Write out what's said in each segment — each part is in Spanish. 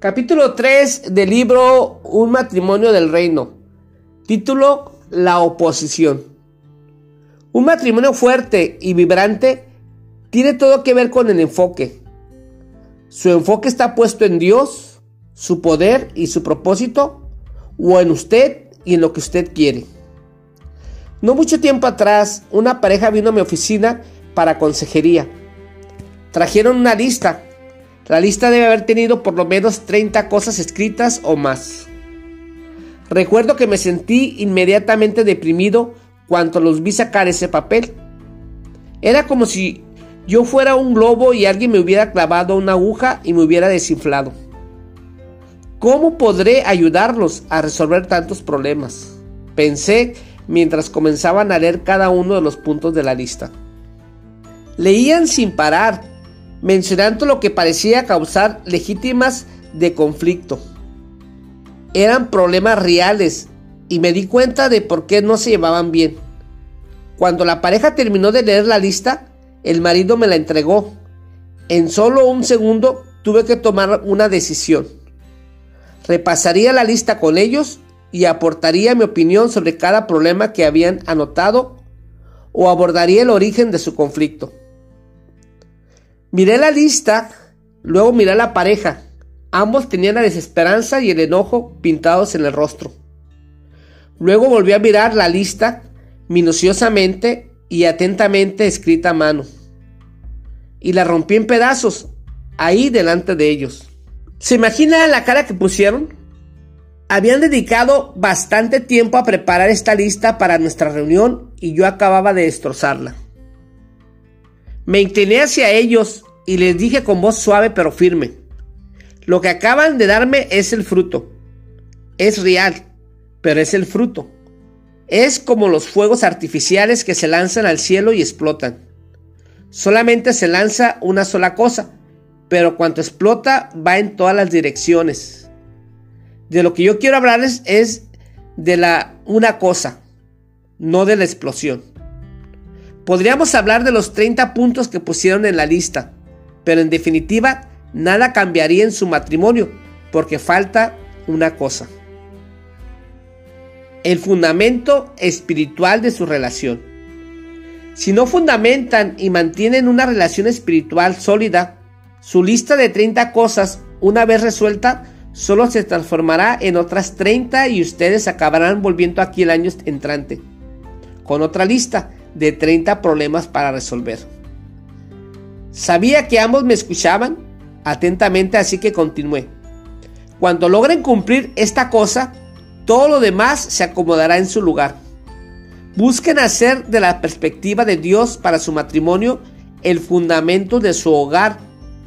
Capítulo 3 del libro Un matrimonio del reino. Título La oposición. Un matrimonio fuerte y vibrante tiene todo que ver con el enfoque. Su enfoque está puesto en Dios, su poder y su propósito, o en usted y en lo que usted quiere. No mucho tiempo atrás, una pareja vino a mi oficina para consejería. Trajeron una lista la lista debe haber tenido por lo menos 30 cosas escritas o más. Recuerdo que me sentí inmediatamente deprimido cuando los vi sacar ese papel. Era como si yo fuera un globo y alguien me hubiera clavado una aguja y me hubiera desinflado. ¿Cómo podré ayudarlos a resolver tantos problemas? Pensé mientras comenzaban a leer cada uno de los puntos de la lista. Leían sin parar mencionando lo que parecía causar legítimas de conflicto. Eran problemas reales y me di cuenta de por qué no se llevaban bien. Cuando la pareja terminó de leer la lista, el marido me la entregó. En solo un segundo tuve que tomar una decisión. Repasaría la lista con ellos y aportaría mi opinión sobre cada problema que habían anotado o abordaría el origen de su conflicto. Miré la lista, luego miré a la pareja. Ambos tenían la desesperanza y el enojo pintados en el rostro. Luego volví a mirar la lista minuciosamente y atentamente escrita a mano. Y la rompí en pedazos, ahí delante de ellos. ¿Se imagina la cara que pusieron? Habían dedicado bastante tiempo a preparar esta lista para nuestra reunión y yo acababa de destrozarla. Me incliné hacia ellos y les dije con voz suave pero firme, lo que acaban de darme es el fruto. Es real, pero es el fruto. Es como los fuegos artificiales que se lanzan al cielo y explotan. Solamente se lanza una sola cosa, pero cuando explota va en todas las direcciones. De lo que yo quiero hablarles es de la una cosa, no de la explosión. Podríamos hablar de los 30 puntos que pusieron en la lista, pero en definitiva nada cambiaría en su matrimonio porque falta una cosa. El fundamento espiritual de su relación. Si no fundamentan y mantienen una relación espiritual sólida, su lista de 30 cosas, una vez resuelta, solo se transformará en otras 30 y ustedes acabarán volviendo aquí el año entrante, con otra lista de 30 problemas para resolver. Sabía que ambos me escuchaban atentamente, así que continué. Cuando logren cumplir esta cosa, todo lo demás se acomodará en su lugar. Busquen hacer de la perspectiva de Dios para su matrimonio el fundamento de su hogar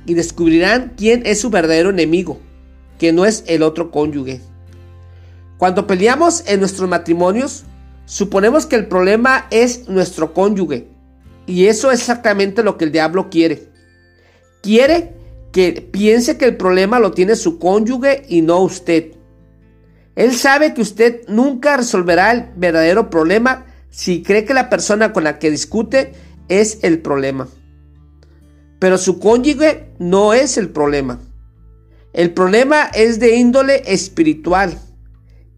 y descubrirán quién es su verdadero enemigo, que no es el otro cónyuge. Cuando peleamos en nuestros matrimonios, Suponemos que el problema es nuestro cónyuge. Y eso es exactamente lo que el diablo quiere. Quiere que piense que el problema lo tiene su cónyuge y no usted. Él sabe que usted nunca resolverá el verdadero problema si cree que la persona con la que discute es el problema. Pero su cónyuge no es el problema. El problema es de índole espiritual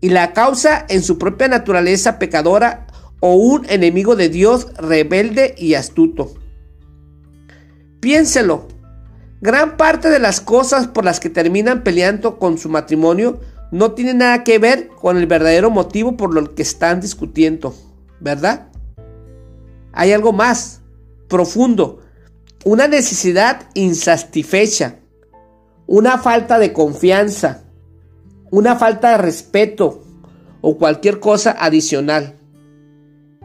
y la causa en su propia naturaleza pecadora o un enemigo de Dios rebelde y astuto. Piénselo, gran parte de las cosas por las que terminan peleando con su matrimonio no tienen nada que ver con el verdadero motivo por lo que están discutiendo, ¿verdad? Hay algo más profundo, una necesidad insatisfecha, una falta de confianza, una falta de respeto o cualquier cosa adicional.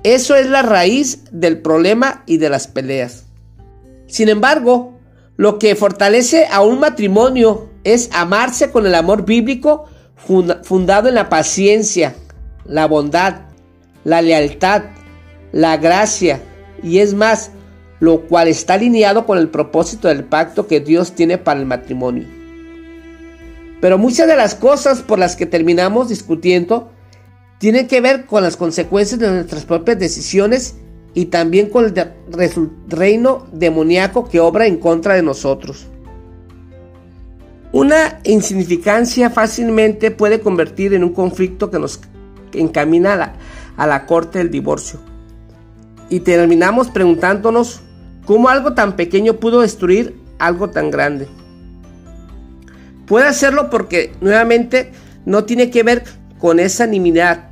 Eso es la raíz del problema y de las peleas. Sin embargo, lo que fortalece a un matrimonio es amarse con el amor bíblico fundado en la paciencia, la bondad, la lealtad, la gracia y es más, lo cual está alineado con el propósito del pacto que Dios tiene para el matrimonio. Pero muchas de las cosas por las que terminamos discutiendo tienen que ver con las consecuencias de nuestras propias decisiones y también con el reino demoníaco que obra en contra de nosotros. Una insignificancia fácilmente puede convertir en un conflicto que nos encamina a la, a la corte del divorcio. Y terminamos preguntándonos cómo algo tan pequeño pudo destruir algo tan grande. Puede hacerlo porque nuevamente no tiene que ver con esa nimidad.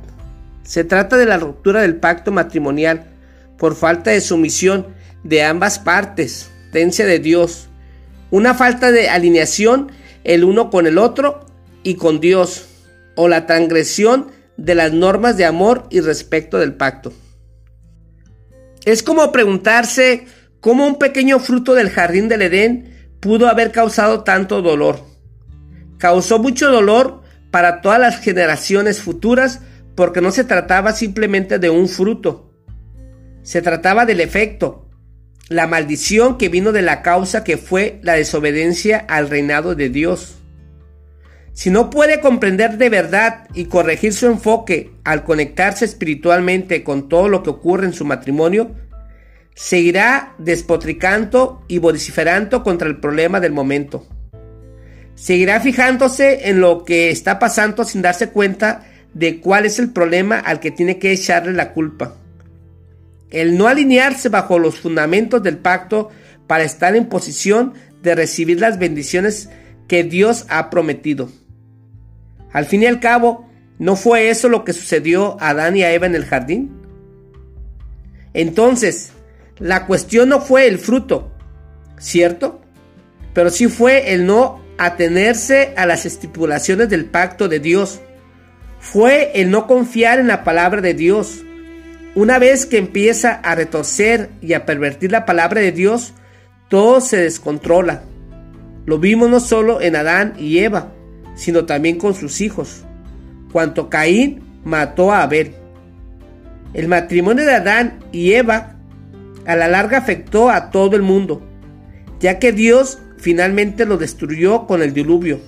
Se trata de la ruptura del pacto matrimonial por falta de sumisión de ambas partes, tencia de Dios, una falta de alineación el uno con el otro y con Dios, o la transgresión de las normas de amor y respeto del pacto. Es como preguntarse cómo un pequeño fruto del jardín del Edén pudo haber causado tanto dolor. Causó mucho dolor para todas las generaciones futuras porque no se trataba simplemente de un fruto. Se trataba del efecto, la maldición que vino de la causa que fue la desobediencia al reinado de Dios. Si no puede comprender de verdad y corregir su enfoque al conectarse espiritualmente con todo lo que ocurre en su matrimonio, seguirá despotricando y vociferando contra el problema del momento. Seguirá fijándose en lo que está pasando sin darse cuenta de cuál es el problema al que tiene que echarle la culpa. El no alinearse bajo los fundamentos del pacto para estar en posición de recibir las bendiciones que Dios ha prometido. Al fin y al cabo, ¿no fue eso lo que sucedió a Adán y a Eva en el jardín? Entonces, la cuestión no fue el fruto, ¿cierto? Pero sí fue el no atenerse a las estipulaciones del pacto de Dios. Fue el no confiar en la palabra de Dios. Una vez que empieza a retorcer y a pervertir la palabra de Dios, todo se descontrola. Lo vimos no solo en Adán y Eva, sino también con sus hijos, cuanto Caín mató a Abel. El matrimonio de Adán y Eva a la larga afectó a todo el mundo, ya que Dios finalmente lo destruyó con el diluvio.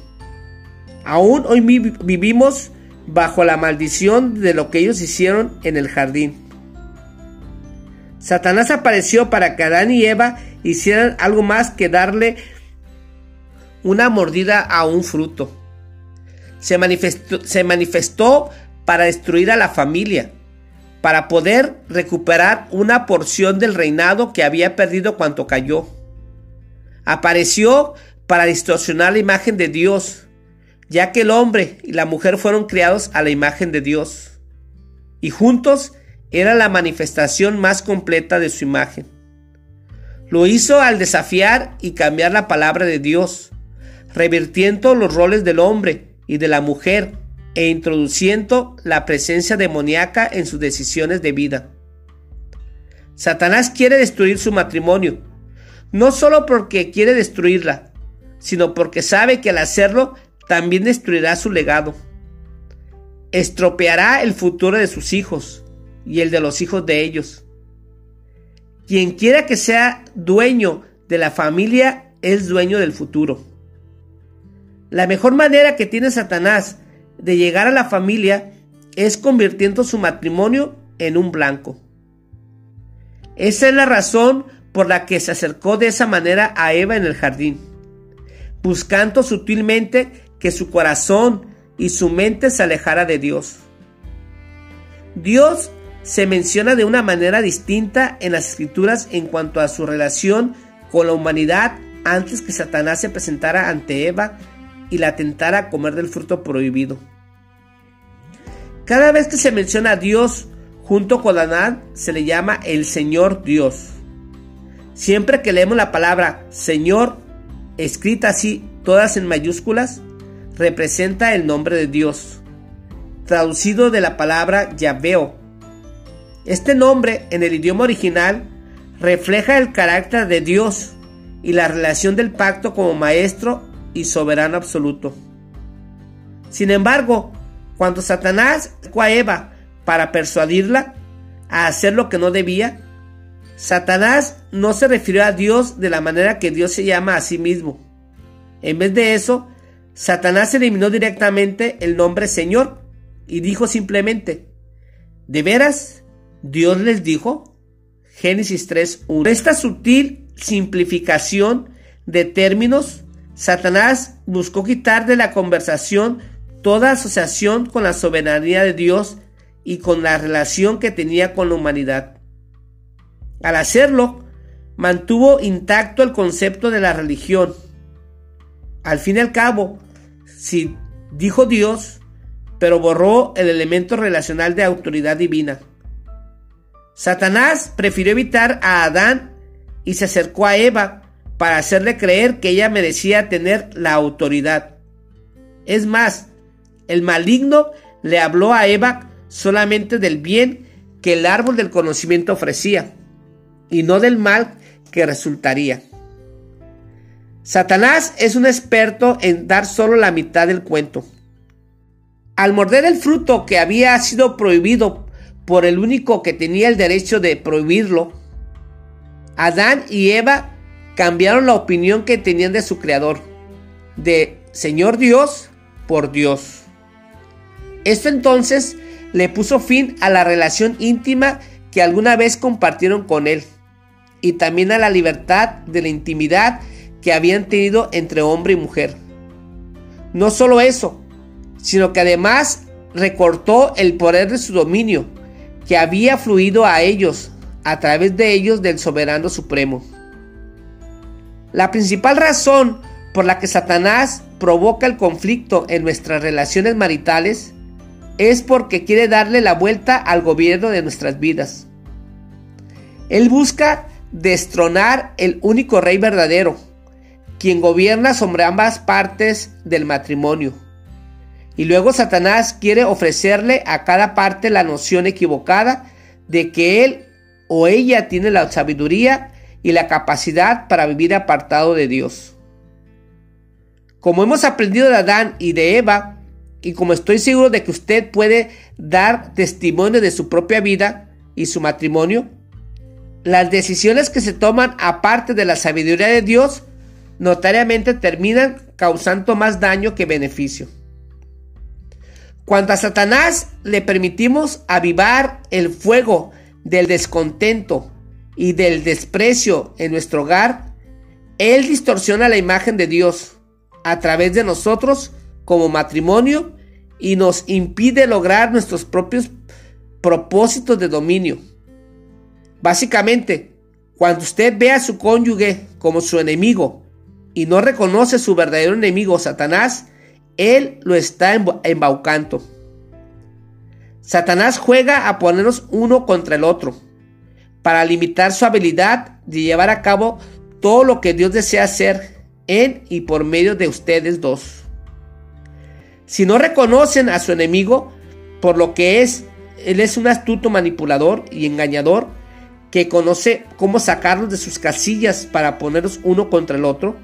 Aún hoy vivimos bajo la maldición de lo que ellos hicieron en el jardín. Satanás apareció para que Adán y Eva hicieran algo más que darle una mordida a un fruto se manifestó, se manifestó para destruir a la familia, para poder recuperar una porción del reinado que había perdido cuando cayó. Apareció para distorsionar la imagen de Dios, ya que el hombre y la mujer fueron creados a la imagen de Dios, y juntos era la manifestación más completa de su imagen. Lo hizo al desafiar y cambiar la palabra de Dios, revirtiendo los roles del hombre y de la mujer e introduciendo la presencia demoníaca en sus decisiones de vida. Satanás quiere destruir su matrimonio, no solo porque quiere destruirla, sino porque sabe que al hacerlo también destruirá su legado. Estropeará el futuro de sus hijos y el de los hijos de ellos. Quien quiera que sea dueño de la familia es dueño del futuro. La mejor manera que tiene Satanás de llegar a la familia es convirtiendo su matrimonio en un blanco. Esa es la razón por la que se acercó de esa manera a Eva en el jardín, buscando sutilmente que su corazón y su mente se alejara de Dios. Dios se menciona de una manera distinta en las escrituras en cuanto a su relación con la humanidad antes que Satanás se presentara ante Eva y la tentara a comer del fruto prohibido. Cada vez que se menciona a Dios junto con Adán, se le llama el Señor Dios. Siempre que leemos la palabra Señor, escrita así, todas en mayúsculas, representa el nombre de Dios, traducido de la palabra Yahveo. Este nombre en el idioma original refleja el carácter de Dios y la relación del pacto como maestro y soberano absoluto. Sin embargo, cuando Satanás fue a Eva para persuadirla a hacer lo que no debía, Satanás no se refirió a Dios de la manera que Dios se llama a sí mismo. En vez de eso, Satanás eliminó directamente el nombre Señor y dijo simplemente, ¿de veras Dios les dijo? Génesis 3.1. Esta sutil simplificación de términos Satanás buscó quitar de la conversación toda asociación con la soberanía de Dios y con la relación que tenía con la humanidad. Al hacerlo, mantuvo intacto el concepto de la religión. Al fin y al cabo, si dijo Dios, pero borró el elemento relacional de autoridad divina. Satanás prefirió evitar a Adán y se acercó a Eva para hacerle creer que ella merecía tener la autoridad. Es más, el maligno le habló a Eva solamente del bien que el árbol del conocimiento ofrecía y no del mal que resultaría. Satanás es un experto en dar solo la mitad del cuento. Al morder el fruto que había sido prohibido por el único que tenía el derecho de prohibirlo, Adán y Eva cambiaron la opinión que tenían de su creador, de Señor Dios por Dios. Esto entonces le puso fin a la relación íntima que alguna vez compartieron con él y también a la libertad de la intimidad que habían tenido entre hombre y mujer. No solo eso, sino que además recortó el poder de su dominio que había fluido a ellos a través de ellos del soberano supremo. La principal razón por la que Satanás provoca el conflicto en nuestras relaciones maritales es porque quiere darle la vuelta al gobierno de nuestras vidas. Él busca destronar el único rey verdadero, quien gobierna sobre ambas partes del matrimonio. Y luego Satanás quiere ofrecerle a cada parte la noción equivocada de que él o ella tiene la sabiduría y la capacidad para vivir apartado de Dios. Como hemos aprendido de Adán y de Eva, y como estoy seguro de que usted puede dar testimonio de su propia vida y su matrimonio, las decisiones que se toman aparte de la sabiduría de Dios notariamente terminan causando más daño que beneficio. Cuando a Satanás le permitimos avivar el fuego del descontento y del desprecio en nuestro hogar, Él distorsiona la imagen de Dios a través de nosotros como matrimonio y nos impide lograr nuestros propios propósitos de dominio. Básicamente, cuando usted ve a su cónyuge como su enemigo y no reconoce su verdadero enemigo, Satanás, él lo está embaucando. Satanás juega a ponernos uno contra el otro para limitar su habilidad de llevar a cabo todo lo que Dios desea hacer en y por medio de ustedes dos. Si no reconocen a su enemigo por lo que es, él es un astuto manipulador y engañador que conoce cómo sacarlos de sus casillas para ponerlos uno contra el otro,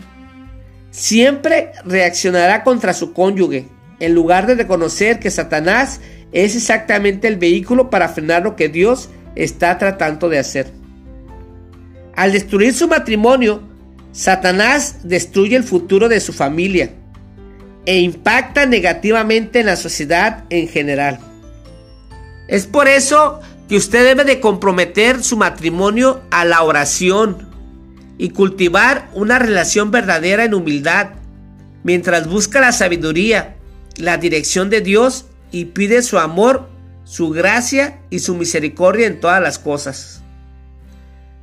siempre reaccionará contra su cónyuge, en lugar de reconocer que Satanás es exactamente el vehículo para frenar lo que Dios está tratando de hacer. Al destruir su matrimonio, Satanás destruye el futuro de su familia e impacta negativamente en la sociedad en general. Es por eso que usted debe de comprometer su matrimonio a la oración y cultivar una relación verdadera en humildad, mientras busca la sabiduría, la dirección de Dios y pide su amor, su gracia y su misericordia en todas las cosas.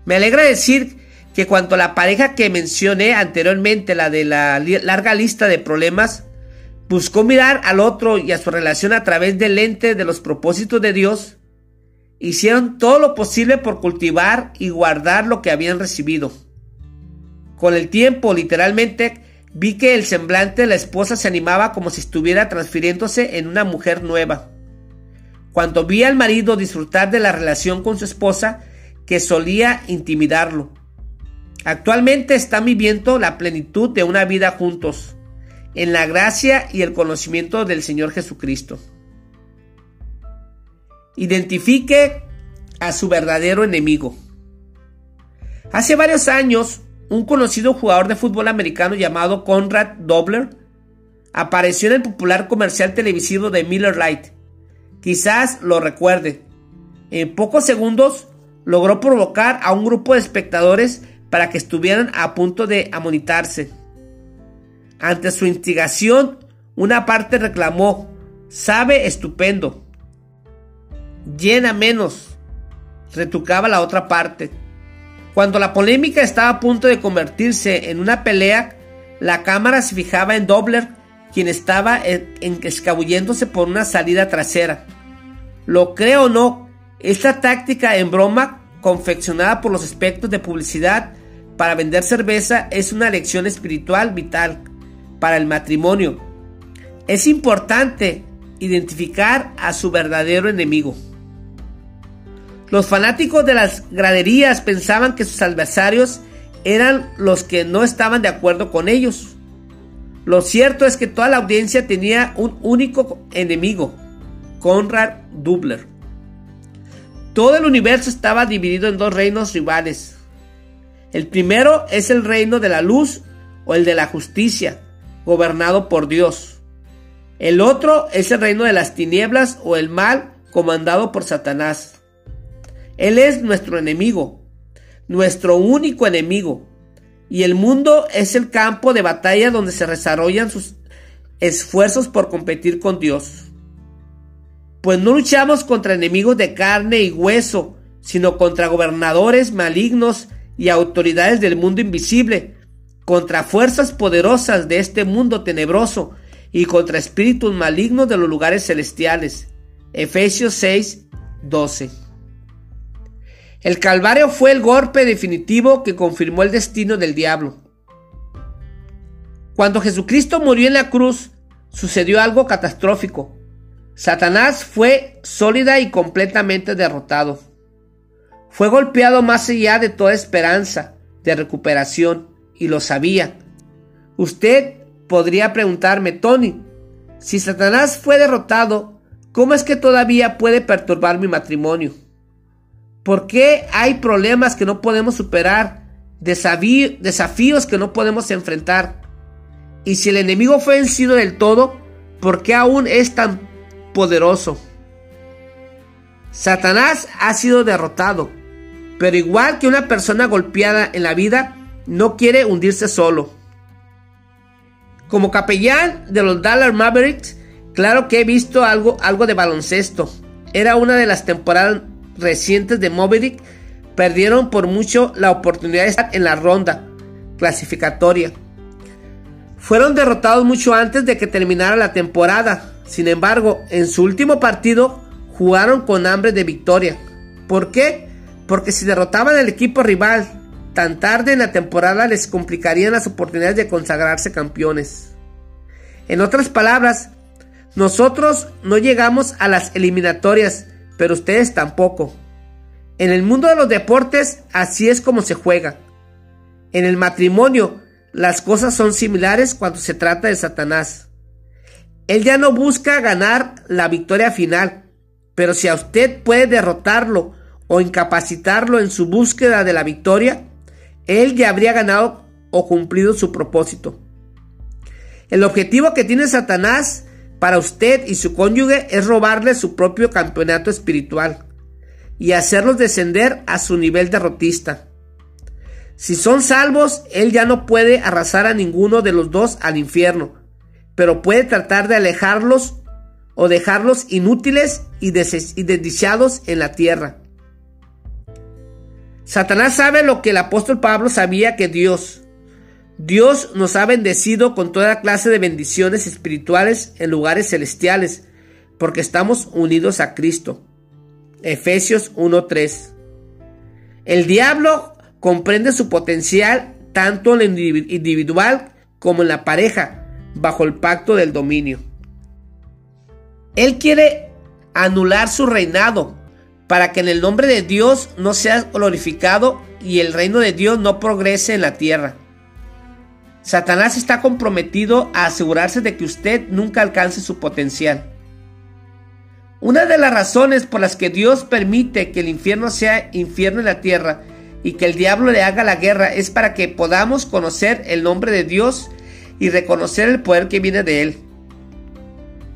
Me alegra decir que cuanto a la pareja que mencioné anteriormente, la de la larga lista de problemas, buscó mirar al otro y a su relación a través del lente de los propósitos de Dios, hicieron todo lo posible por cultivar y guardar lo que habían recibido. Con el tiempo, literalmente, vi que el semblante de la esposa se animaba como si estuviera transfiriéndose en una mujer nueva. Cuando vi al marido disfrutar de la relación con su esposa, que solía intimidarlo. Actualmente están viviendo la plenitud de una vida juntos, en la gracia y el conocimiento del Señor Jesucristo. Identifique a su verdadero enemigo. Hace varios años, un conocido jugador de fútbol americano llamado Conrad Dobler apareció en el popular comercial televisivo de Miller Lite. Quizás lo recuerde. En pocos segundos logró provocar a un grupo de espectadores para que estuvieran a punto de amonitarse. Ante su instigación, una parte reclamó, sabe estupendo. Llena menos, retucaba la otra parte. Cuando la polémica estaba a punto de convertirse en una pelea, la cámara se fijaba en Dobler, quien estaba escabulléndose por una salida trasera. Lo creo o no, esta táctica en broma, confeccionada por los aspectos de publicidad para vender cerveza, es una lección espiritual vital para el matrimonio. Es importante identificar a su verdadero enemigo. Los fanáticos de las graderías pensaban que sus adversarios eran los que no estaban de acuerdo con ellos. Lo cierto es que toda la audiencia tenía un único enemigo, Conrad Dubler. Todo el universo estaba dividido en dos reinos rivales. El primero es el reino de la luz o el de la justicia, gobernado por Dios. El otro es el reino de las tinieblas o el mal, comandado por Satanás. Él es nuestro enemigo, nuestro único enemigo. Y el mundo es el campo de batalla donde se desarrollan sus esfuerzos por competir con Dios. Pues no luchamos contra enemigos de carne y hueso, sino contra gobernadores malignos y autoridades del mundo invisible, contra fuerzas poderosas de este mundo tenebroso y contra espíritus malignos de los lugares celestiales. Efesios 6, 12. El Calvario fue el golpe definitivo que confirmó el destino del diablo. Cuando Jesucristo murió en la cruz, sucedió algo catastrófico. Satanás fue sólida y completamente derrotado. Fue golpeado más allá de toda esperanza de recuperación y lo sabía. Usted podría preguntarme, Tony, si Satanás fue derrotado, ¿cómo es que todavía puede perturbar mi matrimonio? ¿Por qué hay problemas que no podemos superar? Desafíos que no podemos enfrentar. Y si el enemigo fue vencido del todo, ¿por qué aún es tan poderoso? Satanás ha sido derrotado, pero igual que una persona golpeada en la vida, no quiere hundirse solo. Como capellán de los Dallas Mavericks, claro que he visto algo, algo de baloncesto. Era una de las temporadas recientes de Moby perdieron por mucho la oportunidad de estar en la ronda clasificatoria. Fueron derrotados mucho antes de que terminara la temporada. Sin embargo, en su último partido jugaron con hambre de victoria. ¿Por qué? Porque si derrotaban al equipo rival tan tarde en la temporada les complicarían las oportunidades de consagrarse campeones. En otras palabras, nosotros no llegamos a las eliminatorias pero ustedes tampoco. En el mundo de los deportes así es como se juega. En el matrimonio las cosas son similares cuando se trata de Satanás. Él ya no busca ganar la victoria final, pero si a usted puede derrotarlo o incapacitarlo en su búsqueda de la victoria, él ya habría ganado o cumplido su propósito. El objetivo que tiene Satanás para usted y su cónyuge es robarle su propio campeonato espiritual y hacerlos descender a su nivel derrotista. Si son salvos, él ya no puede arrasar a ninguno de los dos al infierno, pero puede tratar de alejarlos o dejarlos inútiles y, desdichados en la tierra. Satanás sabe lo que el apóstol Pablo sabía que Dios, Dios nos ha bendecido con toda clase de bendiciones espirituales en lugares celestiales, porque estamos unidos a Cristo. Efesios 1.3. El diablo comprende su potencial tanto en lo individual como en la pareja, bajo el pacto del dominio. Él quiere anular su reinado para que en el nombre de Dios no sea glorificado y el reino de Dios no progrese en la tierra. Satanás está comprometido a asegurarse de que usted nunca alcance su potencial. Una de las razones por las que Dios permite que el infierno sea infierno en la tierra y que el diablo le haga la guerra es para que podamos conocer el nombre de Dios y reconocer el poder que viene de Él.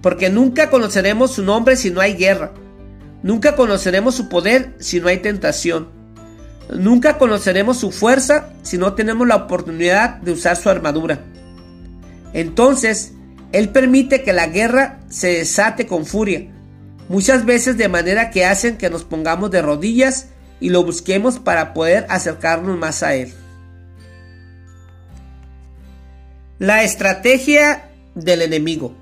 Porque nunca conoceremos su nombre si no hay guerra. Nunca conoceremos su poder si no hay tentación. Nunca conoceremos su fuerza si no tenemos la oportunidad de usar su armadura. Entonces, Él permite que la guerra se desate con furia, muchas veces de manera que hacen que nos pongamos de rodillas y lo busquemos para poder acercarnos más a Él. La estrategia del enemigo.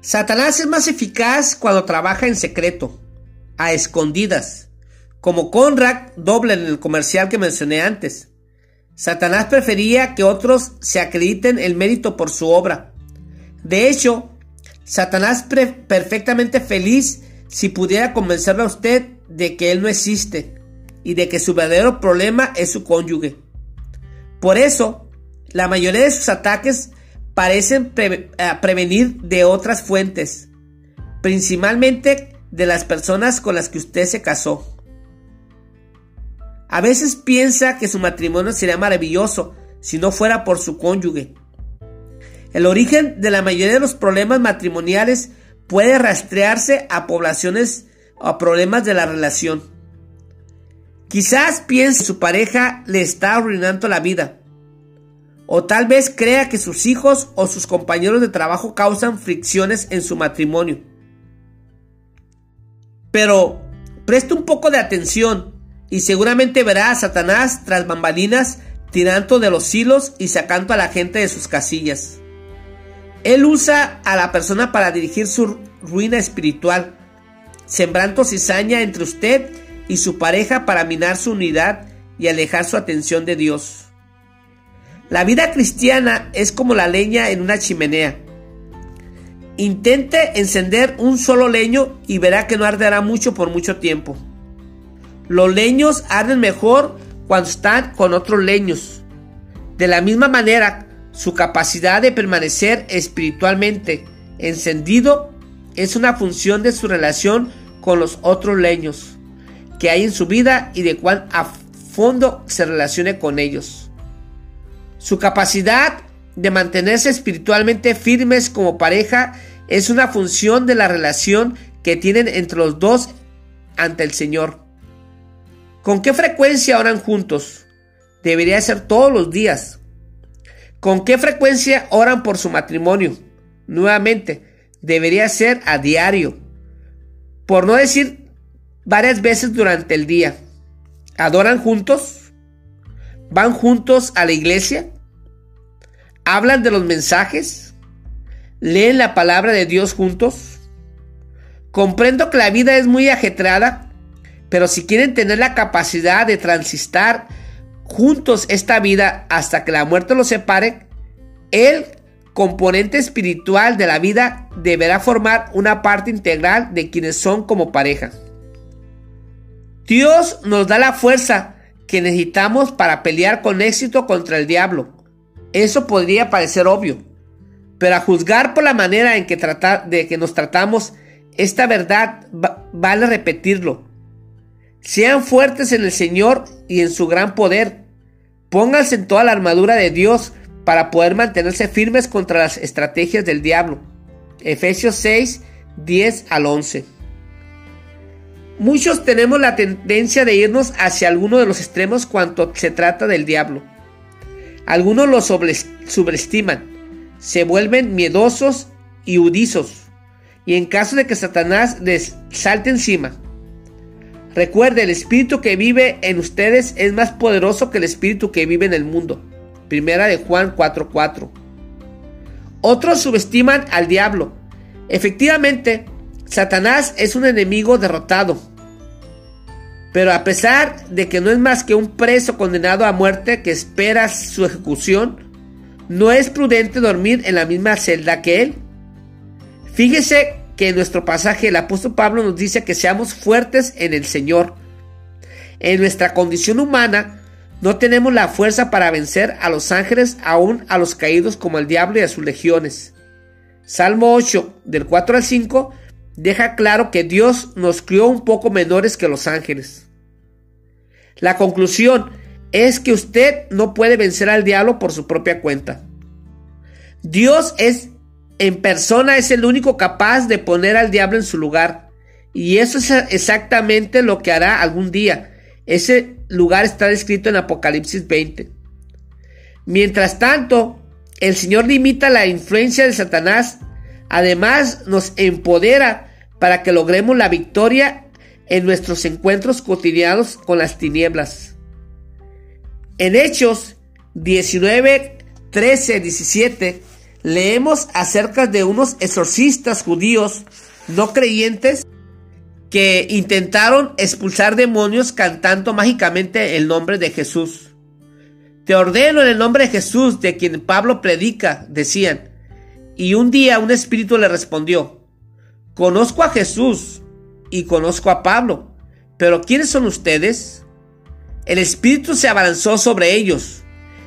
Satanás es más eficaz cuando trabaja en secreto, a escondidas, como Conrad Doble en el comercial que mencioné antes. Satanás prefería que otros se acrediten el mérito por su obra. De hecho, Satanás perfectamente feliz si pudiera convencerle a usted de que él no existe y de que su verdadero problema es su cónyuge. Por eso, la mayoría de sus ataques parecen eh, prevenir de otras fuentes, principalmente de las personas con las que usted se casó. A veces piensa que su matrimonio sería maravilloso si no fuera por su cónyuge. El origen de la mayoría de los problemas matrimoniales puede rastrearse a poblaciones o a problemas de la relación. Quizás piense que su pareja le está arruinando la vida, o tal vez crea que sus hijos o sus compañeros de trabajo causan fricciones en su matrimonio. Pero preste un poco de atención y seguramente verá a Satanás tras bambalinas tirando de los hilos y sacando a la gente de sus casillas. Él usa a la persona para dirigir su ruina espiritual, sembrando cizaña entre usted y su pareja para minar su unidad y alejar su atención de Dios. La vida cristiana es como la leña en una chimenea. Intente encender un solo leño y verá que no arderá mucho por mucho tiempo. Los leños arden mejor cuando están con otros leños. De la misma manera, su capacidad de permanecer espiritualmente encendido es una función de su relación con los otros leños que hay en su vida y de cuán a fondo se relacione con ellos. Su capacidad de mantenerse espiritualmente firmes como pareja es una función de la relación que tienen entre los dos ante el Señor. ¿Con qué frecuencia oran juntos? Debería ser todos los días. ¿Con qué frecuencia oran por su matrimonio? Nuevamente, debería ser a diario. Por no decir varias veces durante el día. ¿Adoran juntos? ¿Van juntos a la iglesia? ¿Hablan de los mensajes? ¿Leen la palabra de Dios juntos? Comprendo que la vida es muy ajetreada, pero si quieren tener la capacidad de transistar juntos esta vida hasta que la muerte los separe, el componente espiritual de la vida deberá formar una parte integral de quienes son como pareja. Dios nos da la fuerza que necesitamos para pelear con éxito contra el diablo. Eso podría parecer obvio, pero a juzgar por la manera en que, de que nos tratamos, esta verdad vale repetirlo. Sean fuertes en el Señor y en su gran poder. Pónganse en toda la armadura de Dios para poder mantenerse firmes contra las estrategias del diablo. Efesios 6, 10 al 11. Muchos tenemos la tendencia de irnos hacia alguno de los extremos cuando se trata del diablo. Algunos lo subestiman, se vuelven miedosos y udizos, y en caso de que Satanás les salte encima. Recuerde, el espíritu que vive en ustedes es más poderoso que el espíritu que vive en el mundo. Primera de Juan 4:4. Otros subestiman al diablo. Efectivamente, Satanás es un enemigo derrotado pero a pesar de que no es más que un preso condenado a muerte que espera su ejecución, no es prudente dormir en la misma celda que él. Fíjese que en nuestro pasaje el apóstol Pablo nos dice que seamos fuertes en el Señor. En nuestra condición humana no tenemos la fuerza para vencer a los ángeles, aún a los caídos como el diablo y a sus legiones. Salmo 8, del 4 al 5, deja claro que Dios nos crió un poco menores que los ángeles. La conclusión es que usted no puede vencer al diablo por su propia cuenta. Dios es en persona es el único capaz de poner al diablo en su lugar. Y eso es exactamente lo que hará algún día. Ese lugar está descrito en Apocalipsis 20. Mientras tanto, el Señor limita la influencia de Satanás, además nos empodera para que logremos la victoria en nuestros encuentros cotidianos con las tinieblas. En Hechos 19, 13, 17 leemos acerca de unos exorcistas judíos no creyentes que intentaron expulsar demonios cantando mágicamente el nombre de Jesús. Te ordeno en el nombre de Jesús, de quien Pablo predica, decían. Y un día un espíritu le respondió, conozco a Jesús y conozco a Pablo, pero ¿quiénes son ustedes? El espíritu se abalanzó sobre ellos,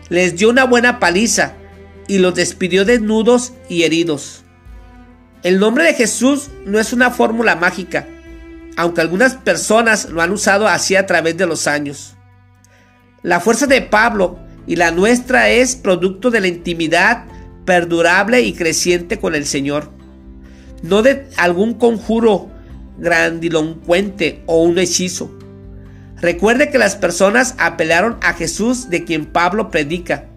les dio una buena paliza y los despidió desnudos y heridos. El nombre de Jesús no es una fórmula mágica, aunque algunas personas lo han usado así a través de los años. La fuerza de Pablo y la nuestra es producto de la intimidad perdurable y creciente con el Señor, no de algún conjuro grandilocuente o un hechizo. Recuerde que las personas apelaron a Jesús de quien Pablo predica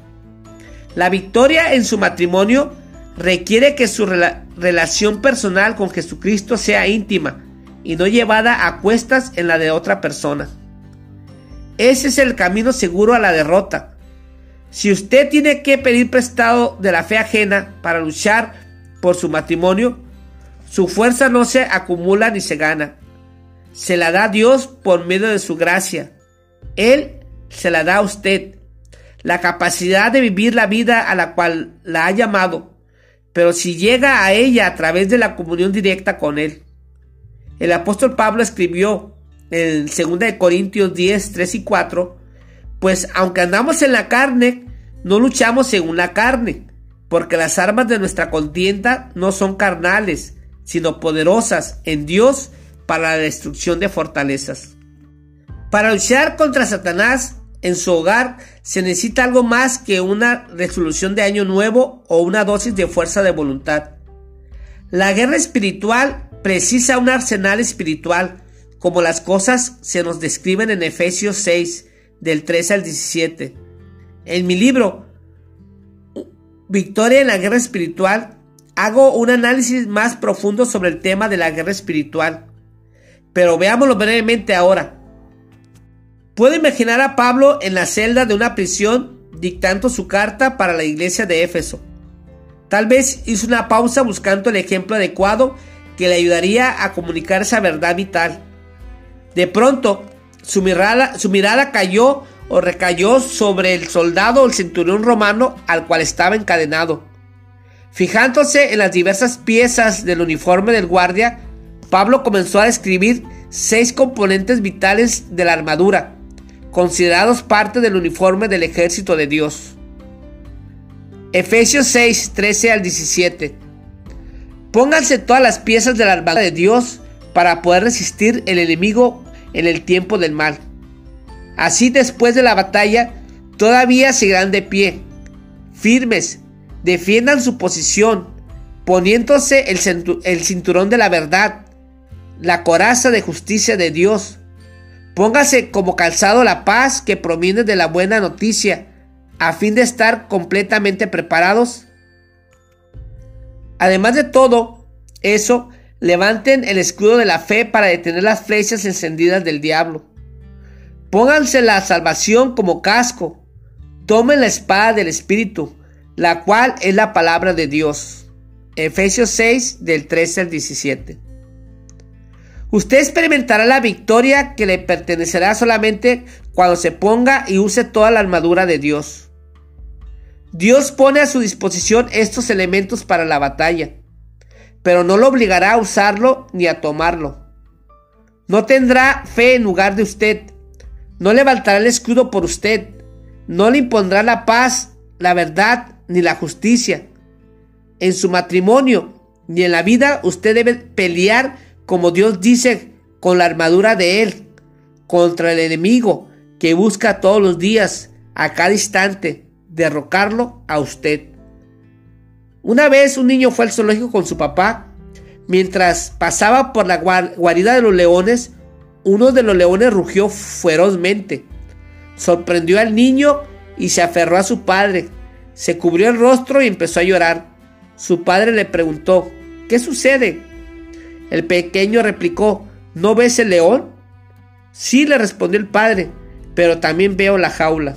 la victoria en su matrimonio requiere que su relación personal con Jesucristo sea íntima y no llevada a cuestas en la de otra persona. Ese es el camino seguro a la derrota. Si usted tiene que pedir prestado de la fe ajena para luchar por su matrimonio, su fuerza no se acumula ni se gana. Se la da Dios por medio de su gracia. Él se la da a usted la capacidad de vivir la vida a la cual la ha llamado, pero si llega a ella a través de la comunión directa con Él. El apóstol Pablo escribió en 2 Corintios 10, 3 y 4, pues aunque andamos en la carne, no luchamos según la carne, porque las armas de nuestra contienda no son carnales, sino poderosas en Dios para la destrucción de fortalezas. Para luchar contra Satanás en su hogar se necesita algo más que una resolución de año nuevo o una dosis de fuerza de voluntad. La guerra espiritual precisa un arsenal espiritual, como las cosas se nos describen en Efesios 6, del 13 al 17. En mi libro, Victoria en la Guerra Espiritual, hago un análisis más profundo sobre el tema de la guerra espiritual. Pero veámoslo brevemente ahora. Puedo imaginar a Pablo en la celda de una prisión dictando su carta para la iglesia de Éfeso. Tal vez hizo una pausa buscando el ejemplo adecuado que le ayudaría a comunicar esa verdad vital. De pronto, su mirada, su mirada cayó o recayó sobre el soldado o el centurión romano al cual estaba encadenado. Fijándose en las diversas piezas del uniforme del guardia, Pablo comenzó a describir seis componentes vitales de la armadura, considerados parte del uniforme del ejército de Dios. Efesios 6, 13 al 17. Pónganse todas las piezas de la armadura de Dios para poder resistir el enemigo en el tiempo del mal. Así después de la batalla, todavía seguirán de pie, firmes, defiendan su posición, poniéndose el, el cinturón de la verdad, la coraza de justicia de Dios, Póngase como calzado la paz que proviene de la buena noticia, a fin de estar completamente preparados. Además de todo eso, levanten el escudo de la fe para detener las flechas encendidas del diablo. Pónganse la salvación como casco. Tomen la espada del Espíritu, la cual es la palabra de Dios. Efesios 6 del 13 al 17. Usted experimentará la victoria que le pertenecerá solamente cuando se ponga y use toda la armadura de Dios. Dios pone a su disposición estos elementos para la batalla, pero no lo obligará a usarlo ni a tomarlo. No tendrá fe en lugar de usted, no levantará el escudo por usted, no le impondrá la paz, la verdad ni la justicia. En su matrimonio ni en la vida usted debe pelear como Dios dice, con la armadura de Él, contra el enemigo que busca todos los días, a cada instante, derrocarlo a usted. Una vez un niño fue al zoológico con su papá. Mientras pasaba por la guarida de los leones, uno de los leones rugió ferozmente. Sorprendió al niño y se aferró a su padre, Se cubrió el rostro y empezó a llorar. Su padre le preguntó, ¿qué sucede? El pequeño replicó, ¿no ves el león? Sí, le respondió el padre, pero también veo la jaula.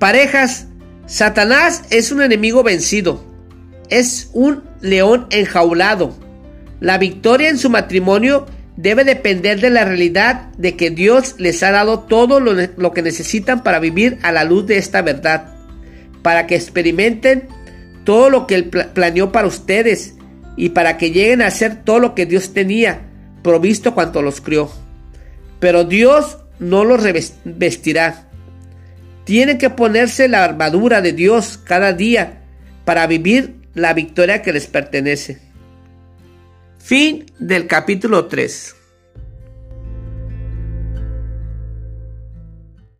Parejas, Satanás es un enemigo vencido. Es un león enjaulado. La victoria en su matrimonio debe depender de la realidad de que Dios les ha dado todo lo, que necesitan para vivir a la luz de esta verdad, para que experimenten todo lo que Él planeó para ustedes y para que lleguen a hacer todo lo que Dios tenía provisto cuando los crió. Pero Dios no los revestirá. Tienen que ponerse la armadura de Dios cada día para vivir la victoria que les pertenece. Fin del capítulo 3.